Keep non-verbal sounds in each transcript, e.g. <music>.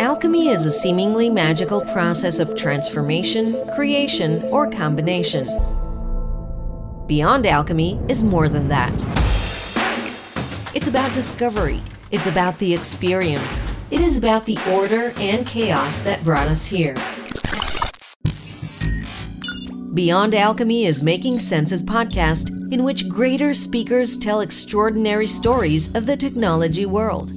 Alchemy is a seemingly magical process of transformation, creation, or combination. Beyond alchemy is more than that. It's about discovery, it's about the experience, it is about the order and chaos that brought us here. Beyond Alchemy is Making Sense's podcast, in which greater speakers tell extraordinary stories of the technology world.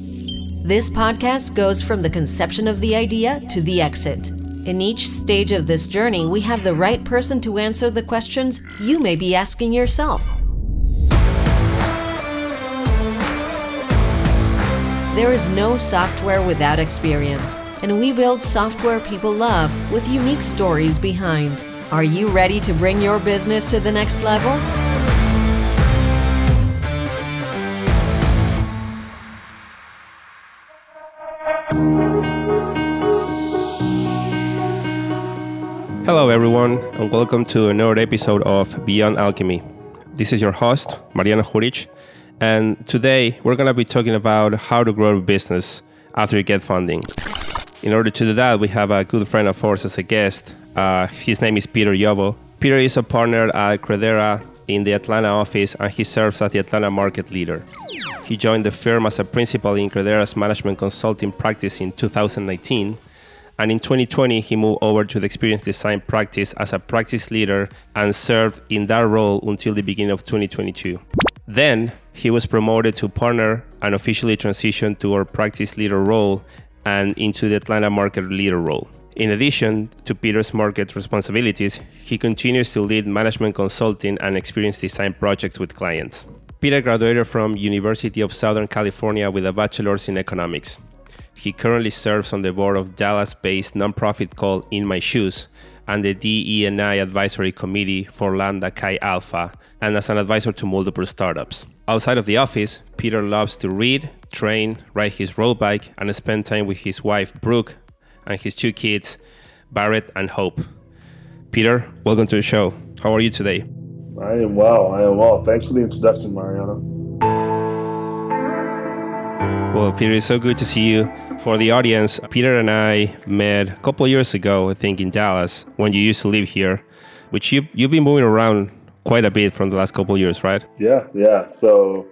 This podcast goes from the conception of the idea to the exit. In each stage of this journey, we have the right person to answer the questions you may be asking yourself. There is no software without experience, and we build software people love with unique stories behind. Are you ready to bring your business to the next level? Hello, everyone, and welcome to another episode of Beyond Alchemy. This is your host, Mariana Juric, and today we're going to be talking about how to grow a business after you get funding. In order to do that, we have a good friend of ours as a guest. Uh, his name is Peter Yobo. Peter is a partner at Credera in the Atlanta office, and he serves as the Atlanta market leader. He joined the firm as a principal in Credera's management consulting practice in 2019 and in 2020 he moved over to the experience design practice as a practice leader and served in that role until the beginning of 2022 then he was promoted to partner and officially transitioned to our practice leader role and into the atlanta market leader role. In addition to peter's market responsibilities he continues to lead management consulting and experience design projects with clients. Peter graduated from university of southern california with a bachelor's in economics he currently serves on the board of Dallas-based nonprofit called In My Shoes and the DE&I advisory committee for Lambda Chi Alpha and as an advisor to multiple startups. Outside of the office, Peter loves to read, train, ride his road bike, and spend time with his wife Brooke and his two kids, Barrett and Hope. Peter, welcome to the show. How are you today? I am well. I am well. Thanks for the introduction, Mariano. Well, Peter, it's so good to see you. For the audience, Peter and I met a couple years ago, I think, in Dallas when you used to live here, which you, you've been moving around quite a bit from the last couple years, right? Yeah, yeah. So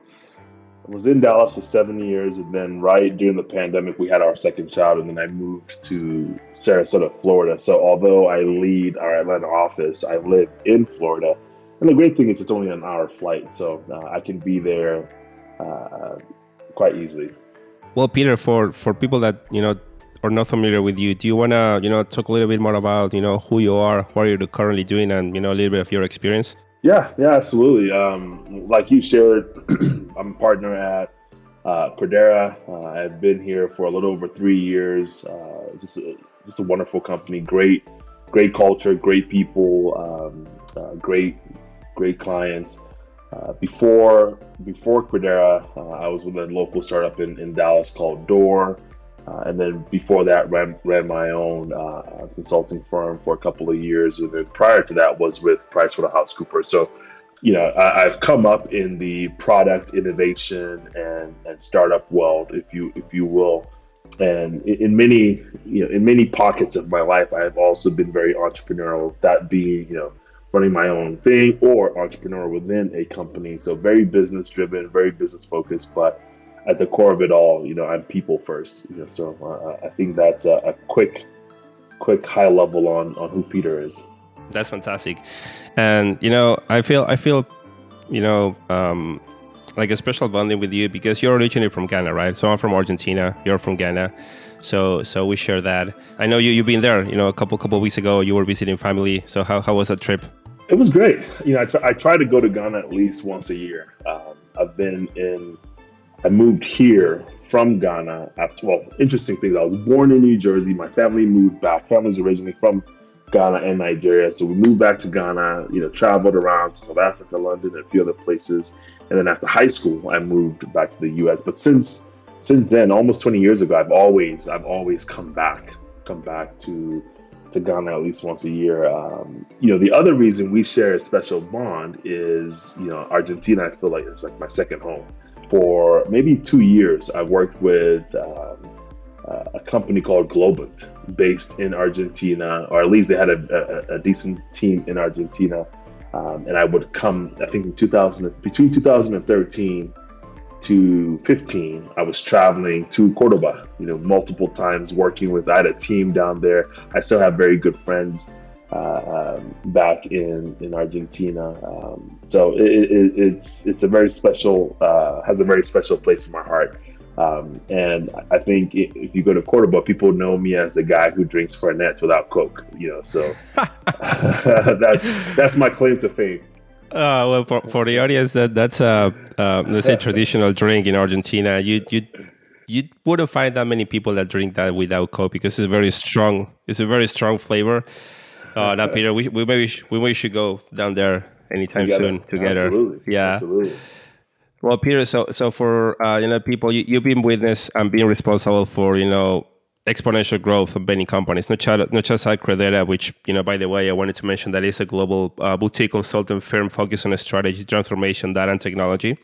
I was in Dallas for seven years, and then right during the pandemic, we had our second child, and then I moved to Sarasota, Florida. So although I lead our Atlanta office, I live in Florida. And the great thing is, it's only an hour flight, so uh, I can be there uh, quite easily. Well, Peter, for for people that you know are not familiar with you, do you want to you know talk a little bit more about you know who you are, what you're currently doing, and you know a little bit of your experience? Yeah, yeah, absolutely. Um, like you shared, <clears throat> I'm a partner at uh, Credera. Uh, I've been here for a little over three years. Uh, just a, just a wonderful company, great great culture, great people, um, uh, great great clients. Uh, before before Credera, uh, I was with a local startup in, in Dallas called Door, uh, and then before that ran ran my own uh, consulting firm for a couple of years, and then prior to that was with PricewaterhouseCoopers. So, you know, I, have come up in the product innovation and, and startup world, if you if you will, and in, in many you know in many pockets of my life, I have also been very entrepreneurial. That being you know running my own thing or entrepreneur within a company. So very business driven, very business focused, but at the core of it all, you know, I'm people first. You know, so uh, I think that's a, a, quick, quick high level on on who Peter is. That's fantastic, and you know, I feel I feel, you know. Um, like a special bonding with you because you're originally from Ghana, right? So I'm from Argentina. You're from Ghana, so so we share that. I know you you've been there. You know, a couple couple weeks ago, you were visiting family. So how how was that trip? It was great. You know, I, try, I try to go to Ghana at least once a year. Um, I've been in, I moved here from Ghana after, well, interesting thing, I was born in New Jersey. My family moved back. Family's originally from Ghana and Nigeria. So we moved back to Ghana, you know, traveled around to South Africa, London, and a few other places. And then after high school, I moved back to the US. But since since then, almost 20 years ago, I've always I've always come back, come back to to Ghana at least once a year. Um, you know, the other reason we share a special bond is, you know, Argentina, I feel like it's like my second home. For maybe two years, I worked with um, a company called Globant based in Argentina, or at least they had a, a, a decent team in Argentina. Um, and I would come, I think in 2000, between 2013 to 15, I was traveling to Cordoba, you know, multiple times working with, I had a team down there. I still have very good friends uh, um, back in, in Argentina. Um, so it, it, it's, it's a very special, uh, has a very special place in my heart. Um, and I think if you go to Cordoba, people know me as the guy who drinks Fernet without Coke. You know, so <laughs> <laughs> that's that's my claim to fame. Uh, well, for, for the audience, that that's a uh, let's say traditional drink in Argentina. You you you wouldn't find that many people that drink that without Coke because it's a very strong. It's a very strong flavor. Uh, now, Peter, we, we maybe we maybe should go down there anytime together. soon together. Absolutely. Yeah. Absolutely. Well, Peter, so so for uh, you know people, you, you've been witness and being responsible for you know exponential growth of many companies, not just, not just like Credera, which, you know, by the way, I wanted to mention that is a global uh, boutique consultant firm focused on strategy, transformation, data, and technology,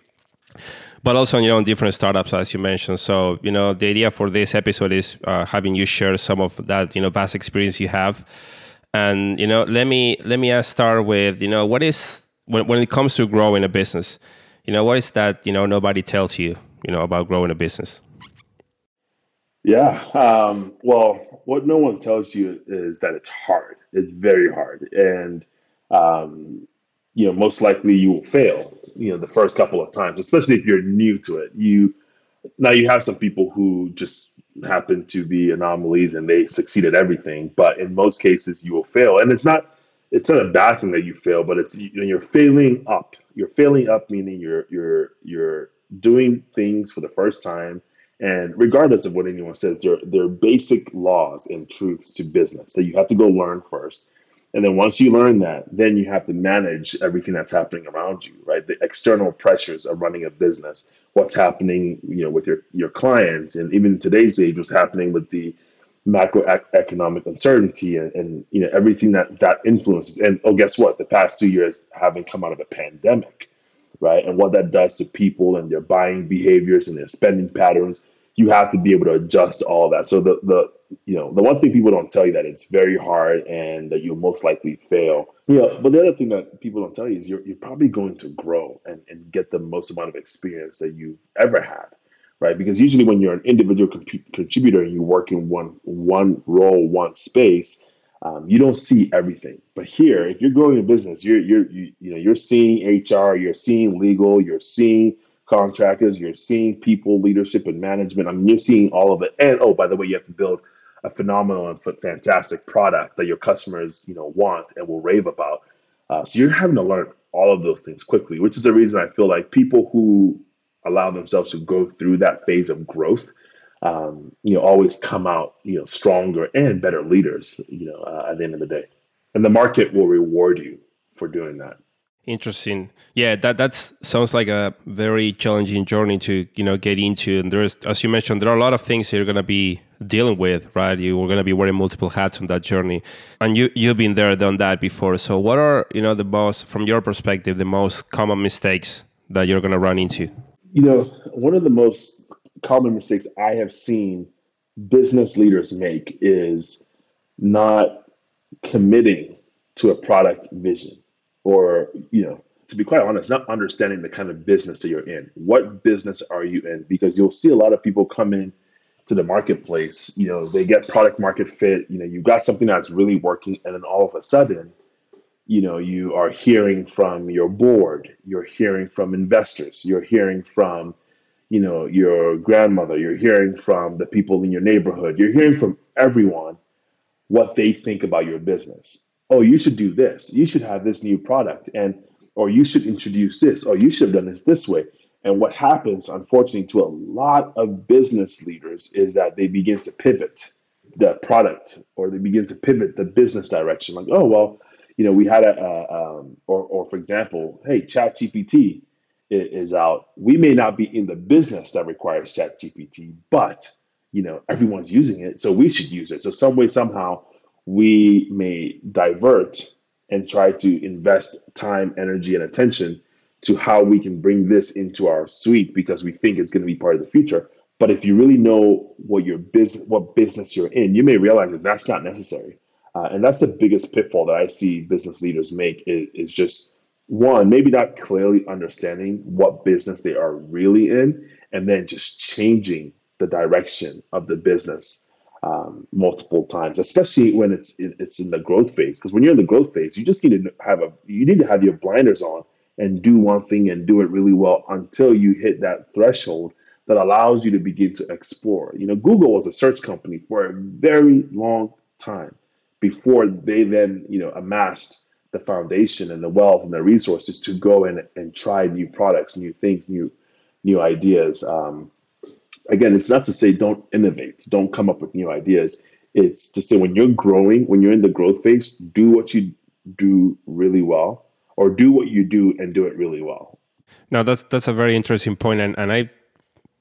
but also, you know, on different startups, as you mentioned. So, you know, the idea for this episode is uh, having you share some of that, you know, vast experience you have. And, you know, let me, let me start with, you know, what is, when, when it comes to growing a business, you know, what is that, you know, nobody tells you, you know, about growing a business? Yeah. Um, well, what no one tells you is that it's hard. It's very hard. And, um, you know, most likely you will fail, you know, the first couple of times, especially if you're new to it. You, now you have some people who just happen to be anomalies and they succeed at everything, but in most cases you will fail. And it's not, it's not a bad thing that you fail, but it's you know, you're failing up. You're failing up, meaning you're you're you're doing things for the first time, and regardless of what anyone says, there there are basic laws and truths to business that you have to go learn first. And then once you learn that, then you have to manage everything that's happening around you, right? The external pressures of running a business, what's happening, you know, with your your clients, and even today's age, what's happening with the macroeconomic uncertainty and, and, you know everything that that influences and oh guess what the past two years having come out of a pandemic right and what that does to people and their buying behaviors and their spending patterns you have to be able to adjust all that so the the you know the one thing people don't tell you that it's very hard and that you'll most likely fail know but the other thing that people don't tell you is you're, you're probably going to grow and, and get the most amount of experience that you've ever had right? Because usually when you're an individual comp- contributor and you work in one one role, one space, um, you don't see everything. But here, if you're growing a business, you're you're you, you know you're seeing HR, you're seeing legal, you're seeing contractors, you're seeing people, leadership, and management. I mean, you're seeing all of it. And oh, by the way, you have to build a phenomenal and fantastic product that your customers you know want and will rave about. Uh, so you're having to learn all of those things quickly, which is the reason I feel like people who allow themselves to go through that phase of growth, um, you know, always come out, you know, stronger and better leaders, you know, uh, at the end of the day. And the market will reward you for doing that. Interesting. Yeah, that that's sounds like a very challenging journey to you know get into. And there's, as you mentioned, there are a lot of things you're going to be dealing with, right? You were going to be wearing multiple hats on that journey, and you you've been there, done that before. So, what are you know the most, from your perspective, the most common mistakes that you're going to run into? You know, one of the most common mistakes I have seen business leaders make is not committing to a product vision or, you know, to be quite honest, not understanding the kind of business that you're in. What business are you in? Because you'll see a lot of people come in to the marketplace, you know, they get product market fit, you know, you've got something that's really working, and then all of a sudden, you know you are hearing from your board you're hearing from investors you're hearing from you know your grandmother you're hearing from the people in your neighborhood you're hearing from everyone what they think about your business oh you should do this. You should have this new product. And or you should introduce this. Or you should have done this this way. And what happens unfortunately to a lot of business leaders is that they begin to pivot the product or they begin to pivot the business direction. Like oh well you know, we had a, a um, or, or for example, hey, Chat GPT is out. We may not be in the business that requires Chat GPT, but you know, everyone's using it, so we should use it. So some way, somehow, we may divert and try to invest time, energy, and attention to how we can bring this into our suite because we think it's going to be part of the future. But if you really know what your business, what business you're in, you may realize that that's not necessary. Uh, and that's the biggest pitfall that I see business leaders make is, is just one, maybe not clearly understanding what business they are really in, and then just changing the direction of the business um, multiple times, especially when it's it's in the growth phase. Because when you're in the growth phase, you just need to have a you need to have your blinders on and do one thing and do it really well until you hit that threshold that allows you to begin to explore. You know, Google was a search company for a very long time before they then, you know, amassed the foundation and the wealth and the resources to go and, and try new products, new things, new new ideas. Um, again, it's not to say don't innovate, don't come up with new ideas. It's to say when you're growing, when you're in the growth phase, do what you do really well, or do what you do and do it really well. Now that's that's a very interesting point, and, and I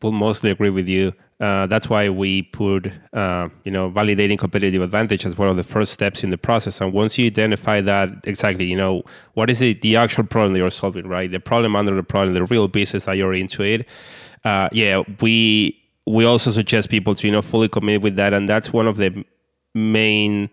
will mostly agree with you. Uh, that's why we put, uh, you know, validating competitive advantage as one of the first steps in the process. And once you identify that exactly, you know, what is it, the actual problem you're solving, right? The problem under the problem, the real business that you're into it. Uh, yeah, we we also suggest people to, you know, fully commit with that, and that's one of the main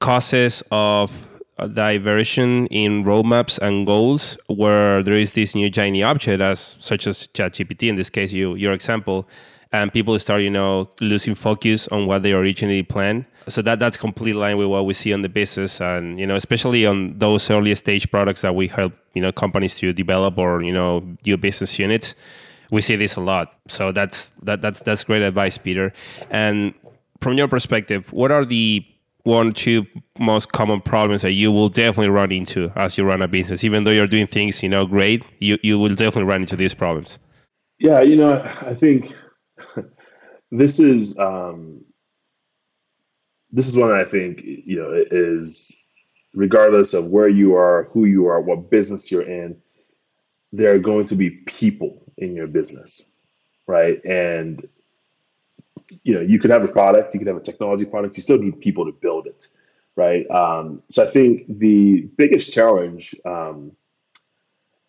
causes of diversion in roadmaps and goals where there is this new shiny object as such as ChatGPT in this case you your example and people start you know losing focus on what they originally planned. So that that's completely line with what we see on the business and you know especially on those early stage products that we help you know companies to develop or you know new business units we see this a lot. So that's that that's that's great advice peter. And from your perspective what are the one two most common problems that you will definitely run into as you run a business? Even though you're doing things you know great you, you will definitely run into these problems. Yeah you know i think <laughs> this is um, this is one i think you know is regardless of where you are who you are what business you're in there are going to be people in your business right and you know, you could have a product, you could have a technology product, you still need people to build it, right? Um, so I think the biggest challenge, um,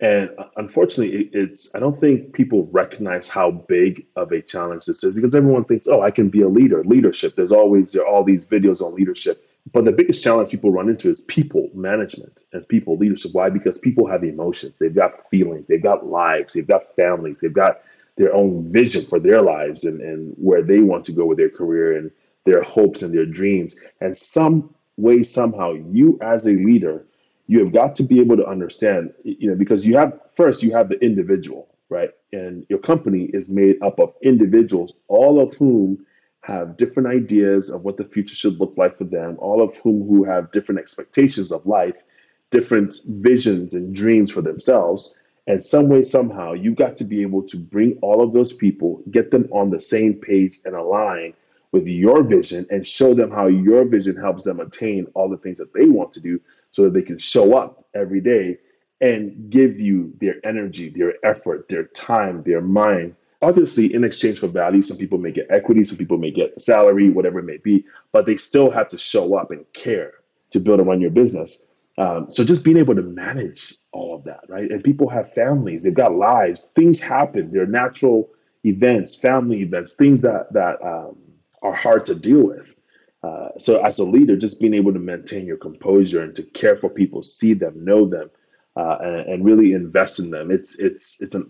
and unfortunately, it's I don't think people recognize how big of a challenge this is because everyone thinks, oh, I can be a leader, leadership. There's always there are all these videos on leadership, but the biggest challenge people run into is people management and people leadership. Why? Because people have emotions, they've got feelings, they've got lives, they've got families, they've got their own vision for their lives and, and where they want to go with their career and their hopes and their dreams. And some way, somehow, you as a leader, you have got to be able to understand, you know, because you have first you have the individual, right? And your company is made up of individuals, all of whom have different ideas of what the future should look like for them, all of whom who have different expectations of life, different visions and dreams for themselves. And some way, somehow, you've got to be able to bring all of those people, get them on the same page and align with your vision and show them how your vision helps them attain all the things that they want to do so that they can show up every day and give you their energy, their effort, their time, their mind. Obviously, in exchange for value, some people may get equity, some people may get salary, whatever it may be, but they still have to show up and care to build and run your business. Um, so just being able to manage all of that, right? And people have families, they've got lives, things happen, they're natural events, family events, things that that um, are hard to deal with. Uh, so as a leader, just being able to maintain your composure and to care for people, see them, know them, uh, and, and, really invest in them. It's it's it's an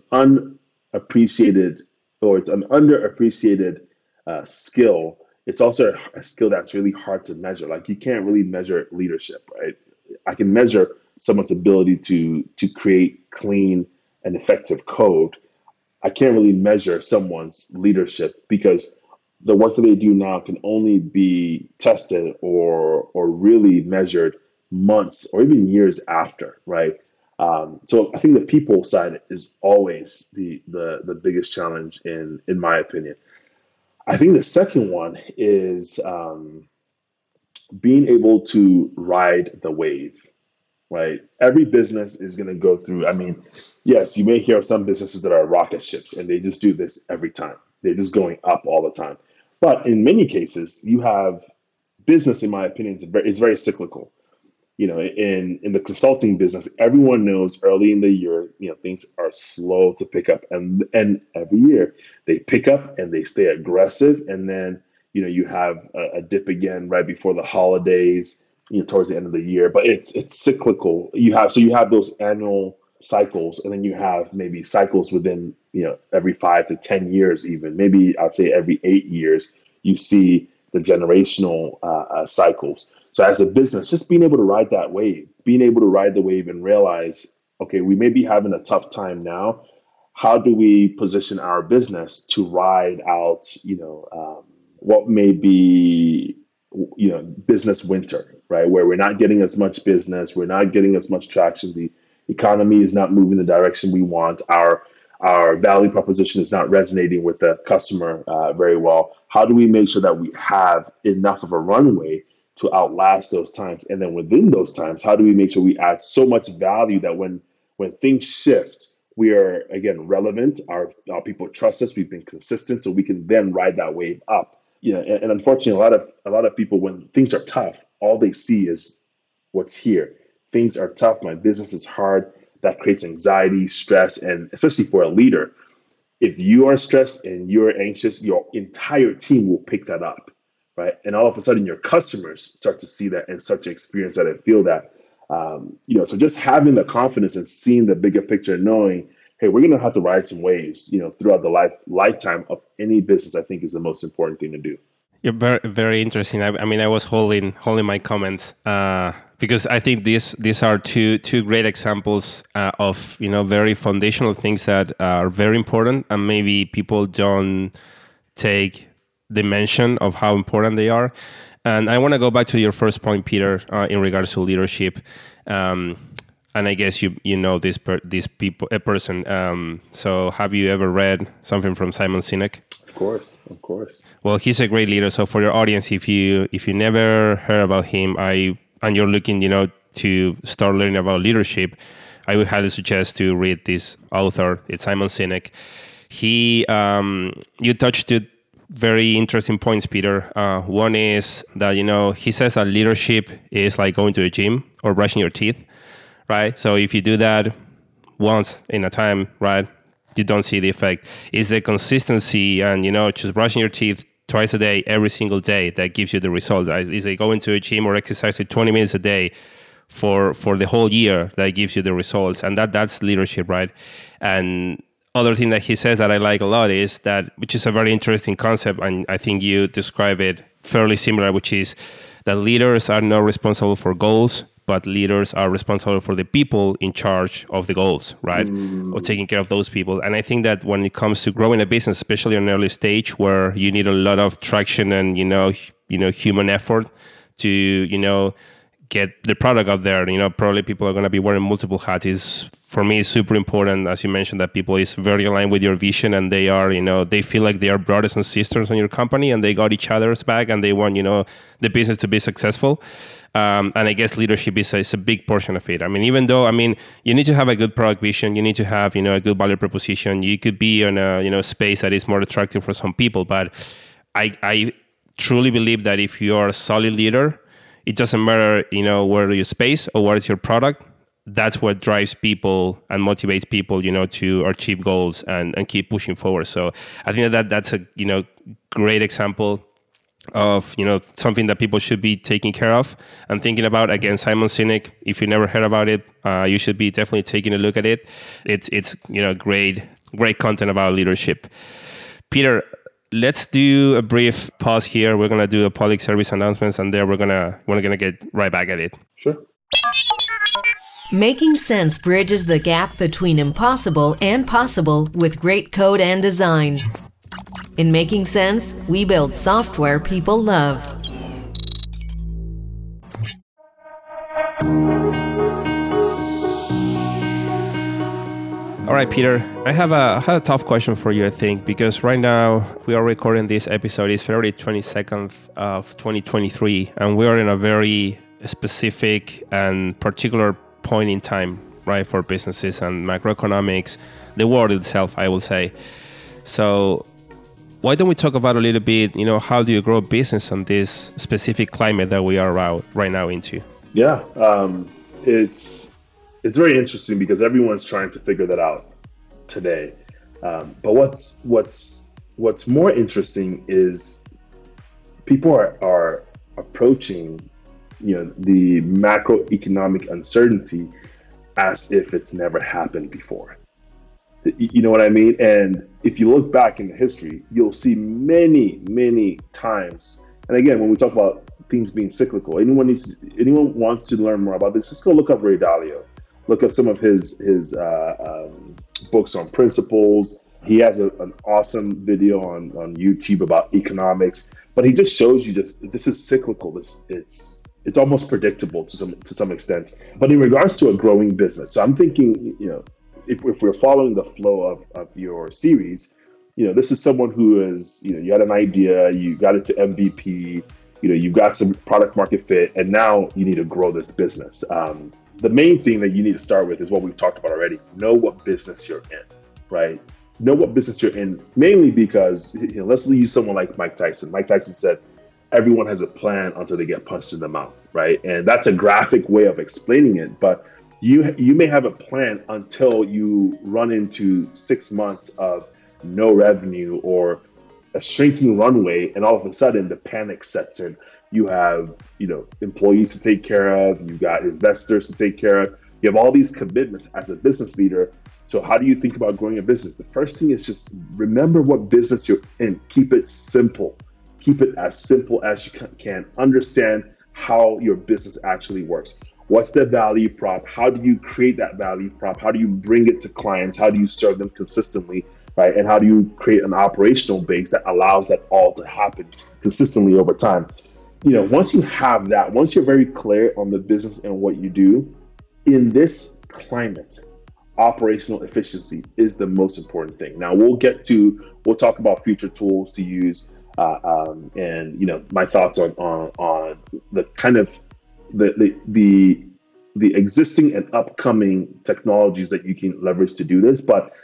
unappreciated or it's an underappreciated uh, skill. It's also a skill that's really hard to measure. Like you can't really measure leadership, right? I can measure someone's ability to to create clean and effective code. I can't really measure someone's leadership because the work that they do now can only be tested or or really measured months or even years after, right? Um, so I think the people side is always the the the biggest challenge in in my opinion. I think the second one is um, being able to ride the wave, right? Every business is going to go through. I mean, yes, you may hear of some businesses that are rocket ships and they just do this every time. They're just going up all the time. But in many cases, you have business, in my opinion, very, is very cyclical. You know, in in the consulting business, everyone knows early in the year, you know, things are slow to pick up, and and every year they pick up and they stay aggressive, and then you know you have a, a dip again right before the holidays, you know, towards the end of the year. But it's it's cyclical. You have so you have those annual cycles, and then you have maybe cycles within you know every five to ten years, even maybe I'd say every eight years, you see the generational uh, uh, cycles. So as a business, just being able to ride that wave, being able to ride the wave and realize, okay, we may be having a tough time now. How do we position our business to ride out, you know, um, what may be, you know, business winter, right? Where we're not getting as much business, we're not getting as much traction. The economy is not moving the direction we want. Our our value proposition is not resonating with the customer uh, very well. How do we make sure that we have enough of a runway to outlast those times. And then within those times, how do we make sure we add so much value that when when things shift, we are again relevant. Our, our people trust us. We've been consistent, so we can then ride that wave up. You know, and, and unfortunately, a lot of a lot of people when things are tough, all they see is what's here. Things are tough. My business is hard. That creates anxiety, stress, and especially for a leader, if you are stressed and you're anxious, your entire team will pick that up right? And all of a sudden, your customers start to see that and start to experience that and feel that. Um, you know, so just having the confidence and seeing the bigger picture, knowing, hey, we're to have to ride some waves, you know, throughout the life lifetime of any business, I think is the most important thing to do. You're very very interesting. I, I mean, I was holding holding my comments uh, because I think these these are two two great examples uh, of you know very foundational things that are very important and maybe people don't take dimension of how important they are. And I want to go back to your first point, Peter, uh, in regards to leadership. Um, and I guess you you know this per, this people a person. Um, so have you ever read something from Simon Sinek? Of course, of course. Well, he's a great leader. So for your audience, if you if you never heard about him, I and you're looking, you know, to start learning about leadership, I would highly suggest to read this author. It's Simon Sinek. He um, you touched it very interesting points, Peter. Uh, one is that you know he says that leadership is like going to a gym or brushing your teeth, right? So if you do that once in a time, right, you don't see the effect. It's the consistency and you know just brushing your teeth twice a day, every single day that gives you the result. Is it going to a gym or exercising 20 minutes a day for for the whole year that gives you the results, and that that's leadership, right? And other thing that he says that I like a lot is that, which is a very interesting concept, and I think you describe it fairly similar, which is that leaders are not responsible for goals, but leaders are responsible for the people in charge of the goals, right? Mm. Or taking care of those people. And I think that when it comes to growing a business, especially on an early stage where you need a lot of traction and you know, you know, human effort to, you know, get the product out there. You know, probably people are going to be wearing multiple hats. Is for me super important, as you mentioned, that people is very aligned with your vision and they are, you know, they feel like they are brothers and sisters on your company and they got each other's back and they want, you know, the business to be successful. Um, and I guess leadership is a, is a big portion of it. I mean, even though I mean, you need to have a good product vision, you need to have you know a good value proposition. You could be in a you know space that is more attractive for some people, but I I truly believe that if you are a solid leader it doesn't matter, you know, where your space or what is your product. That's what drives people and motivates people, you know, to achieve goals and, and keep pushing forward. So I think that that's a you know great example of you know something that people should be taking care of and thinking about. Again, Simon Sinek. If you never heard about it, uh, you should be definitely taking a look at it. It's it's you know great great content about leadership. Peter, let's do a brief pause here. We're gonna do a public service announcements, and there we're gonna we're gonna get right back at it. Sure. Making Sense bridges the gap between impossible and possible with great code and design. In Making Sense, we build software people love. All right, Peter. I have a, I have a tough question for you, I think, because right now we are recording this episode. It's February 22nd of 2023, and we are in a very specific and particular point in time, right, for businesses and macroeconomics, the world itself, I will say. So, why don't we talk about a little bit, you know, how do you grow business on this specific climate that we are out right now into? Yeah, um, it's it's very interesting because everyone's trying to figure that out today. Um, but what's what's what's more interesting is people are, are approaching you know the macroeconomic uncertainty as if it's never happened before. You know what I mean? And if you look back in history, you'll see many, many times. And again, when we talk about things being cyclical, anyone needs, to, anyone wants to learn more about this, just go look up Ray Dalio. Look up some of his his uh, um, books on principles. He has a, an awesome video on, on YouTube about economics, but he just shows you just this is cyclical. This it's it's almost predictable to some to some extent. But in regards to a growing business, so I'm thinking, you know, if, if we're following the flow of, of your series, you know, this is someone who is, you know, you had an idea, you got it to MVP, you know, you've got some product market fit, and now you need to grow this business. Um, the main thing that you need to start with is what we've talked about already. Know what business you're in, right? Know what business you're in, mainly because, you know, let's use someone like Mike Tyson. Mike Tyson said, everyone has a plan until they get punched in the mouth, right? And that's a graphic way of explaining it, but you you may have a plan until you run into six months of no revenue or a shrinking runway and all of a sudden the panic sets in you have you know employees to take care of you got investors to take care of you have all these commitments as a business leader so how do you think about growing a business the first thing is just remember what business you're in keep it simple keep it as simple as you can understand how your business actually works What's the value prop? How do you create that value prop? How do you bring it to clients? How do you serve them consistently? Right. And how do you create an operational base that allows that all to happen consistently over time? You know, once you have that, once you're very clear on the business and what you do, in this climate, operational efficiency is the most important thing. Now we'll get to we'll talk about future tools to use uh, um, and you know my thoughts on, on on the kind of the, the the the existing and upcoming technologies that you can leverage to do this, but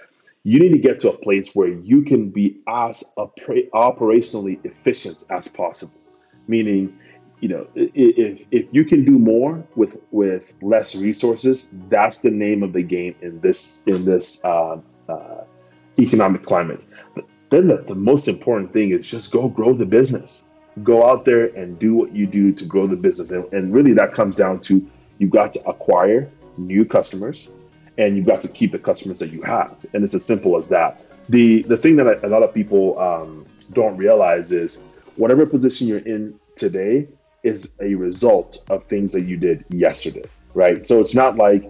you need to get to a place where you can be as operationally efficient as possible. Meaning, you know, if if you can do more with with less resources, that's the name of the game in this in this uh, uh, economic climate. But then the, the most important thing is just go grow the business go out there and do what you do to grow the business. And, and really, that comes down to you've got to acquire new customers and you've got to keep the customers that you have. And it's as simple as that. The, the thing that a lot of people um, don't realize is whatever position you're in today is a result of things that you did yesterday, right? So it's not like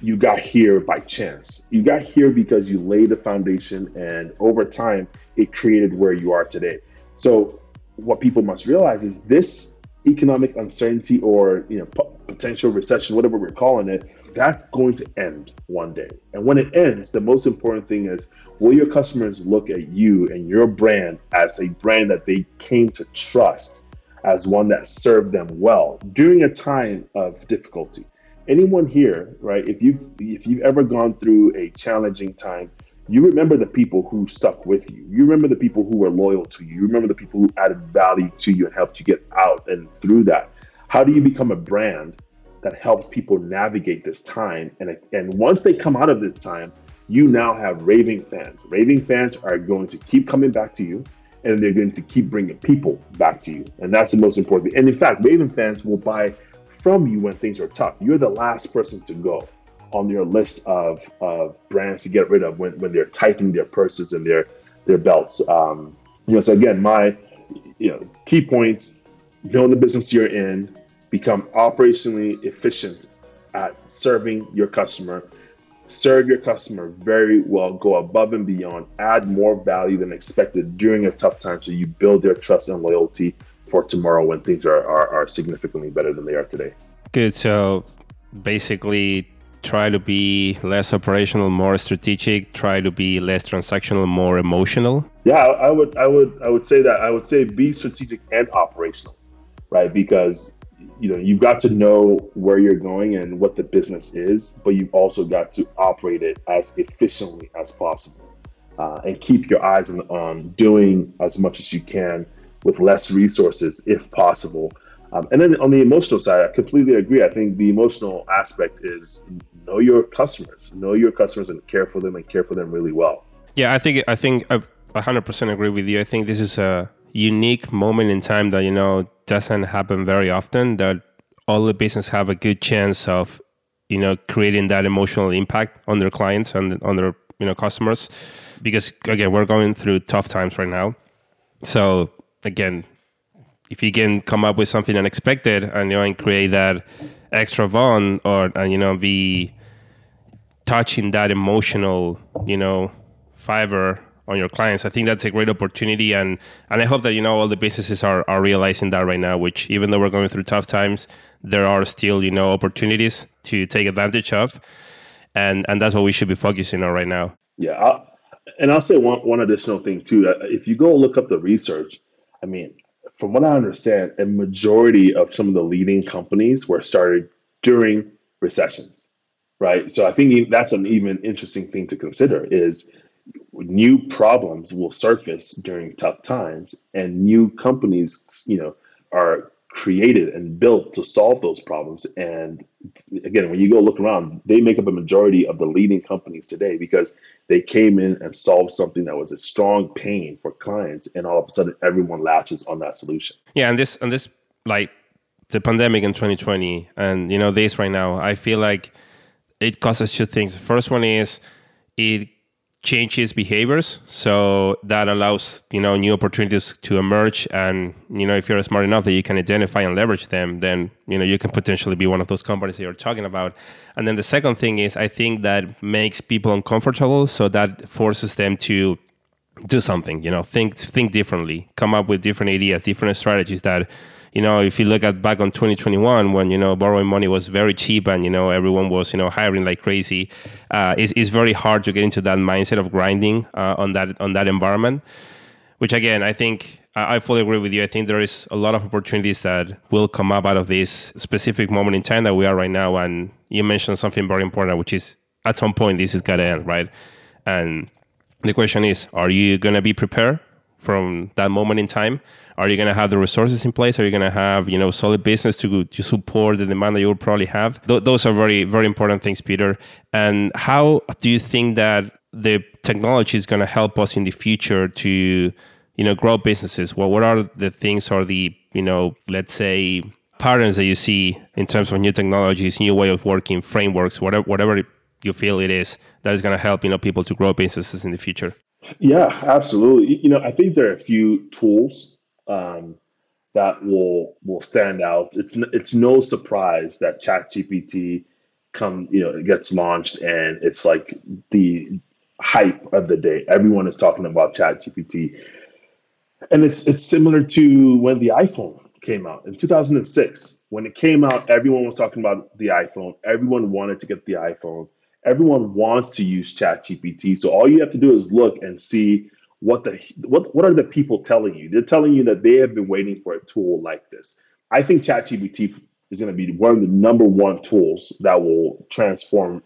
you got here by chance. You got here because you laid the foundation and over time it created where you are today. So what people must realize is this economic uncertainty or you know potential recession, whatever we're calling it, that's going to end one day. And when it ends, the most important thing is will your customers look at you and your brand as a brand that they came to trust as one that served them well during a time of difficulty. Anyone here, right? If you've if you've ever gone through a challenging time, you remember the people who stuck with you. You remember the people who were loyal to you. You remember the people who added value to you and helped you get out and through that. How do you become a brand that helps people navigate this time? And, and once they come out of this time, you now have raving fans. Raving fans are going to keep coming back to you and they're going to keep bringing people back to you. And that's the most important. And in fact, raving fans will buy from you when things are tough. You're the last person to go on your list of, of brands to get rid of when, when they're tightening their purses and their their belts. Um, you know, so again, my you know key points: know the business you're in, become operationally efficient at serving your customer, serve your customer very well, go above and beyond, add more value than expected during a tough time, so you build their trust and loyalty for tomorrow when things are, are, are significantly better than they are today. Good. So basically try to be less operational, more strategic, try to be less transactional, more emotional? Yeah, I would I would I would say that. I would say be strategic and operational, right? Because you know, you've got to know where you're going and what the business is, but you've also got to operate it as efficiently as possible. Uh, and keep your eyes on, on doing as much as you can with less resources if possible Um, and then on the emotional side, I completely agree. I think the emotional aspect is know your customers, know your customers, and care for them, and care for them really well. Yeah, I think I think I 100% agree with you. I think this is a unique moment in time that you know doesn't happen very often. That all the business have a good chance of you know creating that emotional impact on their clients and on their you know customers because again we're going through tough times right now so again if you can come up with something unexpected and you know and create that extra bond or and you know be touching that emotional you know fiber on your clients i think that's a great opportunity and and i hope that you know all the businesses are are realizing that right now which even though we're going through tough times there are still you know opportunities to take advantage of and and that's what we should be focusing on right now yeah I'll, and i'll say one, one additional thing too if you go look up the research i mean from what I understand, a majority of some of the leading companies were started during recessions, right? So I think that's an even interesting thing to consider is new problems will surface during tough times and new companies, you know, are created and built to solve those problems. And again, when you go look around, they make up a majority of the leading companies today because they came in and solved something that was a strong pain for clients, and all of a sudden, everyone latches on that solution. Yeah, and this and this like the pandemic in 2020, and you know this right now, I feel like it causes two things. The first one is it changes behaviors. So that allows you know new opportunities to emerge. And you know if you're smart enough that you can identify and leverage them then you know you can potentially be one of those companies that you're talking about. And then the second thing is i think that makes people uncomfortable. So that forces them to do something you know think think differently come up with different ideas different strategies that you know, if you look at back on 2021 when, you know, borrowing money was very cheap and, you know, everyone was, you know, hiring like crazy, uh, it's, it's very hard to get into that mindset of grinding uh, on that on that environment, which again, I think I fully agree with you. I think there is a lot of opportunities that will come up out of this specific moment in time that we are right now. And you mentioned something very important, which is at some point this is gonna end, right? And the question is, are you gonna be prepared from that moment in time? Are you going to have the resources in place? Are you going to have you know solid business to to support the demand that you will probably have? Th- those are very very important things, Peter. And how do you think that the technology is going to help us in the future to you know grow businesses? Well, what are the things or the you know let's say patterns that you see in terms of new technologies, new way of working, frameworks, whatever whatever you feel it is that is going to help you know people to grow businesses in the future? Yeah, absolutely. You know, I think there are a few tools um, that will will stand out. It's it's no surprise that ChatGPT come you know it gets launched and it's like the hype of the day. Everyone is talking about ChatGPT, and it's it's similar to when the iPhone came out in 2006. When it came out, everyone was talking about the iPhone. Everyone wanted to get the iPhone. Everyone wants to use ChatGPT. So all you have to do is look and see what the what what are the people telling you? They're telling you that they have been waiting for a tool like this. I think ChatGPT is going to be one of the number one tools that will transform.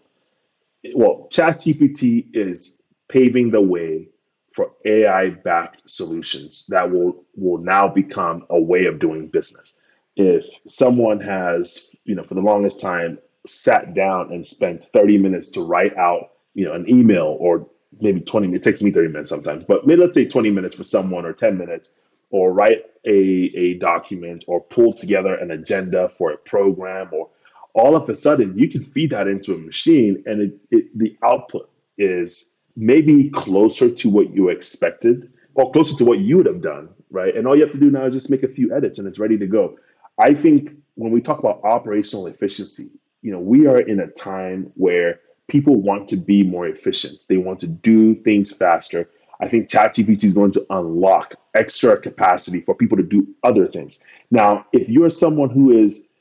Well, ChatGPT is paving the way for AI-backed solutions that will will now become a way of doing business. If someone has, you know, for the longest time sat down and spent 30 minutes to write out, you know, an email or maybe 20 it takes me 30 minutes sometimes but maybe let's say 20 minutes for someone or 10 minutes or write a, a document or pull together an agenda for a program or all of a sudden you can feed that into a machine and it, it, the output is maybe closer to what you expected or closer to what you would have done right? And all you have to do now is just make a few edits and it's ready to go. I think when we talk about operational efficiency you know we are in a time where people want to be more efficient. They want to do things faster. I think ChatGPT is going to unlock extra capacity for people to do other things. Now, if you are someone who is,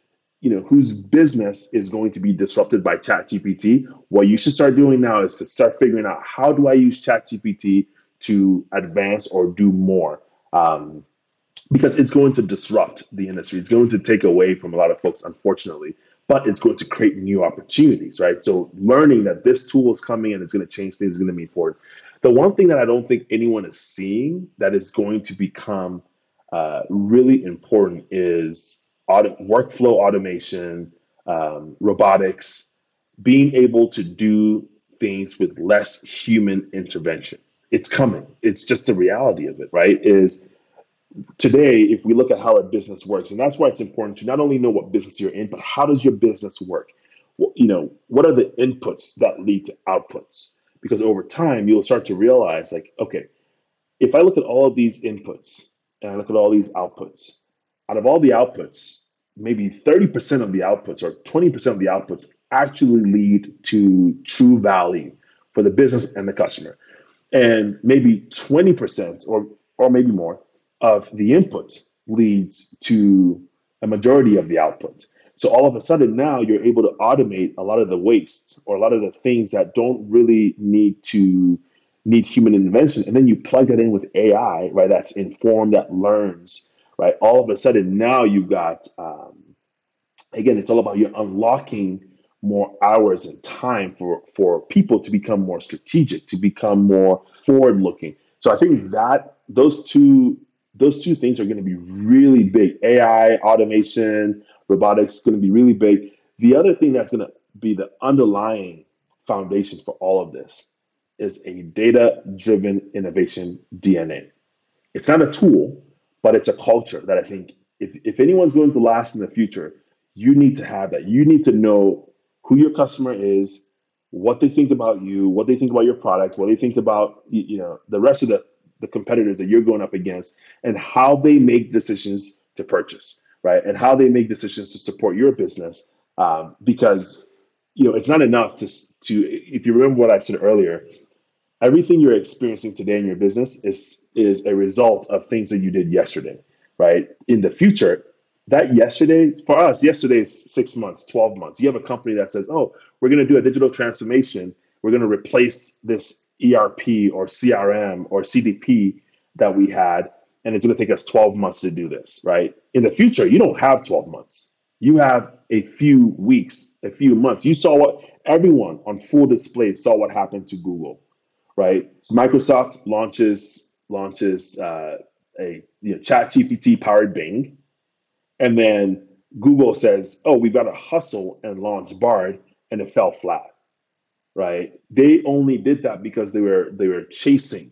you know, whose business is going to be disrupted by ChatGPT, what you should start doing now is to start figuring out how do I use ChatGPT to advance or do more. Um, because it's going to disrupt the industry. It's going to take away from a lot of folks, unfortunately but it's going to create new opportunities, right? So learning that this tool is coming and it's going to change things is going to move forward. The one thing that I don't think anyone is seeing that is going to become uh, really important is auto, workflow automation, um, robotics, being able to do things with less human intervention. It's coming. It's just the reality of it, right? Is today, if we look at how a business works, and that's why it's important to not only know what business you're in, but how does your business work? Well, you know, what are the inputs that lead to outputs? Because over time, you'll start to realize, like, okay, if I look at all of these inputs and I look at all these outputs, out of all the outputs, maybe 30% of the outputs or 20% of the outputs actually lead to true value for the business and the customer. And maybe 20% or or maybe more of the input leads to a majority of the output. So all of a sudden now you're able to automate a lot of the wastes or a lot of the things that don't really need to need human intervention. And then you plug that in with AI, right? That's informed, that learns, right? All of a sudden now you've got, um, again, it's all about you unlocking more hours and time for, for people to become more strategic, to become more forward looking. So I think that those two those two things are going to be really big. AI, automation, robotics going to be really big. The other thing that's going to be the underlying foundation for all of this is a data driven innovation DNA. It's not a tool, but it's a culture that I think if, if anyone's going to last in the future, you need to have that. You need to know who your customer is, what they think about you, what they think about your product, what they think about you know the rest of the, the competitors that you're going up against, and how they make decisions to purchase, right? And how they make decisions to support your business. Um, because you know it's not enough to to if you remember what I said earlier, everything you're experiencing today in your business is is a result of things that you did yesterday right in the future that yesterday for us yesterday is six months 12 months you have a company that says oh we're going to do a digital transformation we're going to replace this erp or crm or cdp that we had and it's going to take us 12 months to do this right in the future you don't have 12 months you have a few weeks a few months you saw what everyone on full display saw what happened to google right? Microsoft launches launches uh, a you know, Chat GPT powered Bing, and then Google says, "Oh, we've got to hustle and launch Bard," and it fell flat. Right? They only did that because they were they were chasing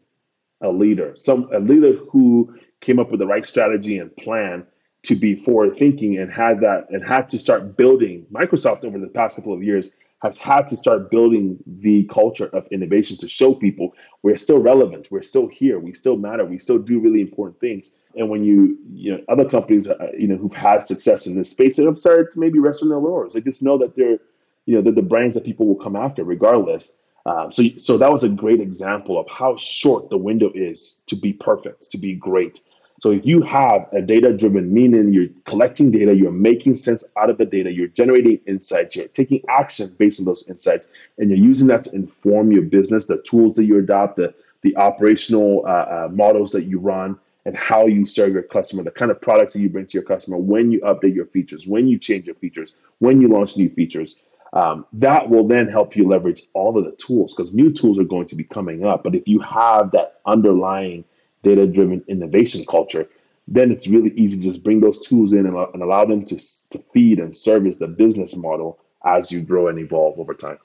a leader, some a leader who came up with the right strategy and plan to be forward thinking and had that and had to start building Microsoft over the past couple of years has had to start building the culture of innovation to show people we're still relevant, we're still here, we still matter, we still do really important things. And when you, you know, other companies, uh, you know, who've had success in this space, they have started to maybe rest on their laurels. They just know that they're, you know, they're the brands that people will come after regardless. Um, so, so that was a great example of how short the window is to be perfect, to be great. So if you have a data driven, meaning you're collecting data, you're making sense out of the data, you're generating insights, you're taking action based on those insights, and you're using that to inform your business, the tools that you adopt, the, the operational uh, uh, models that you run, and how you serve your customer, the kind of products that you bring to your customer, when you update your features, when you change your features, when you launch new features. Um, that will then help you leverage all of the tools because new tools are going to be coming up. But if you have that underlying data driven innovation culture, then it's really easy to just bring those tools in and, and allow them to, to feed and service the business model as you grow and evolve over time.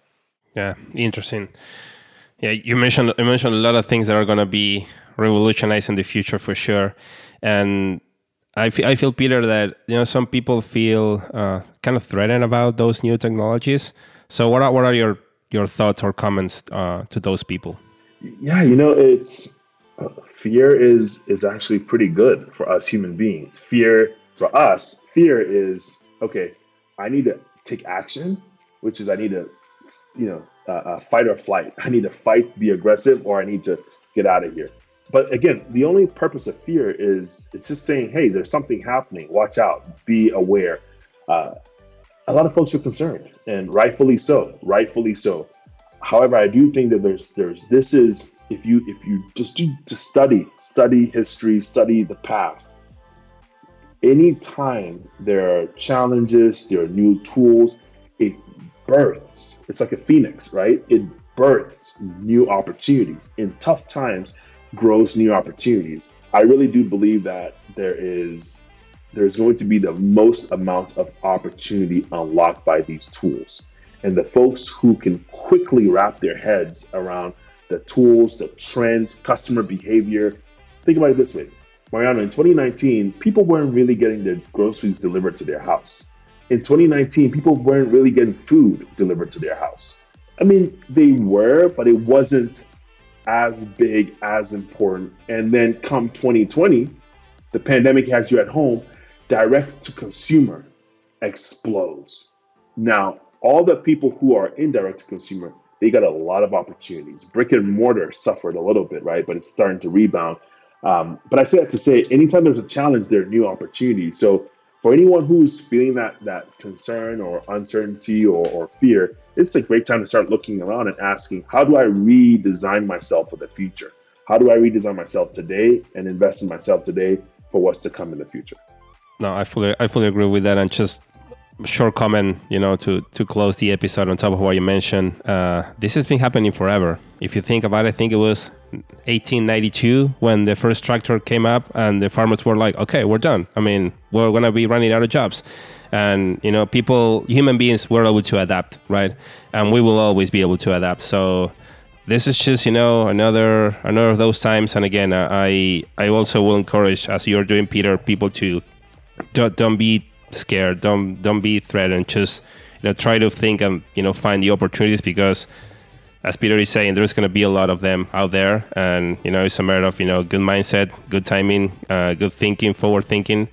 Yeah, interesting. Yeah, you mentioned you mentioned a lot of things that are going to be revolutionized in the future for sure, and I feel, I feel Peter that you know some people feel uh, kind of threatened about those new technologies. So what are what are your your thoughts or comments uh, to those people? Yeah, you know it's fear is is actually pretty good for us human beings. Fear for us, fear is okay. I need to take action, which is I need to, you know, uh, uh, fight or flight. <laughs> I need to fight, be aggressive, or I need to get out of here. But again, the only purpose of fear is it's just saying, hey, there's something happening. Watch out. Be aware. Uh, a lot of folks are concerned, and rightfully so. Rightfully so. However, I do think that there's there's this is if you if you just do to study study history study the past anytime there are challenges there are new tools it births it's like a phoenix right it births new opportunities in tough times grows new opportunities i really do believe that there is there's going to be the most amount of opportunity unlocked by these tools. And the folks who can quickly wrap their heads around the tools, the trends, customer behavior. Think about it this way Mariano, in 2019, people weren't really getting their groceries delivered to their house. In 2019, people weren't really getting food delivered to their house. I mean, they were, but it wasn't as big, as important. And then come 2020, the pandemic has you at home, direct to consumer explodes. Now, all the people who are in direct to consumer, they got a lot of opportunities. Brick and mortar suffered a little bit, right? But it's starting to rebound. Um, but I say that to say, anytime there's a challenge, there are new opportunities. So for anyone who's feeling that that concern or uncertainty or, or fear, it's a great time to start looking around and asking, how do I redesign myself for the future? How do I redesign myself today and invest in myself today for what's to come in the future? No, I fully I fully agree with that. And just short comment, you know, to to close the episode on top of what you mentioned. Uh, this has been happening forever. If you think about it, I think it was 1892 when the first tractor came up, and the farmers were like, "Okay, we're done. I mean, we're gonna be running out of jobs." And you know, people, human beings, were able to adapt, right? And we will always be able to adapt. So this is just you know another another of those times. And again, I I also will encourage, as you're doing, Peter, people to don't, don't be scared. Don't don't be threatened. Just you know try to think and you know find the opportunities because as Peter is saying, there's going to be a lot of them out there, and you know it's a matter of you know good mindset, good timing, uh, good thinking, forward thinking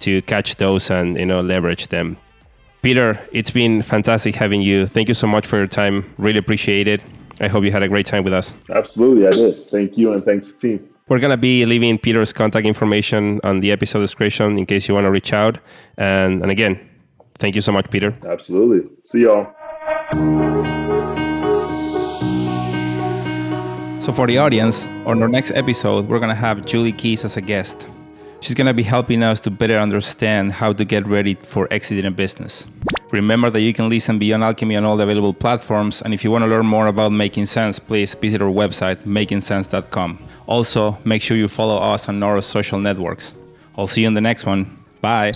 to catch those and you know leverage them. Peter, it's been fantastic having you. Thank you so much for your time. Really appreciate it. I hope you had a great time with us. Absolutely, I did. Thank you, and thanks, team. We're going to be leaving Peter's contact information on the episode description in case you want to reach out. And, and again, thank you so much, Peter. Absolutely. See y'all. So, for the audience, on our next episode, we're going to have Julie Keys as a guest. She's going to be helping us to better understand how to get ready for exiting a business. Remember that you can listen Beyond Alchemy on all the available platforms, and if you want to learn more about Making Sense, please visit our website, makingsense.com. Also, make sure you follow us on our social networks. I'll see you in the next one. Bye.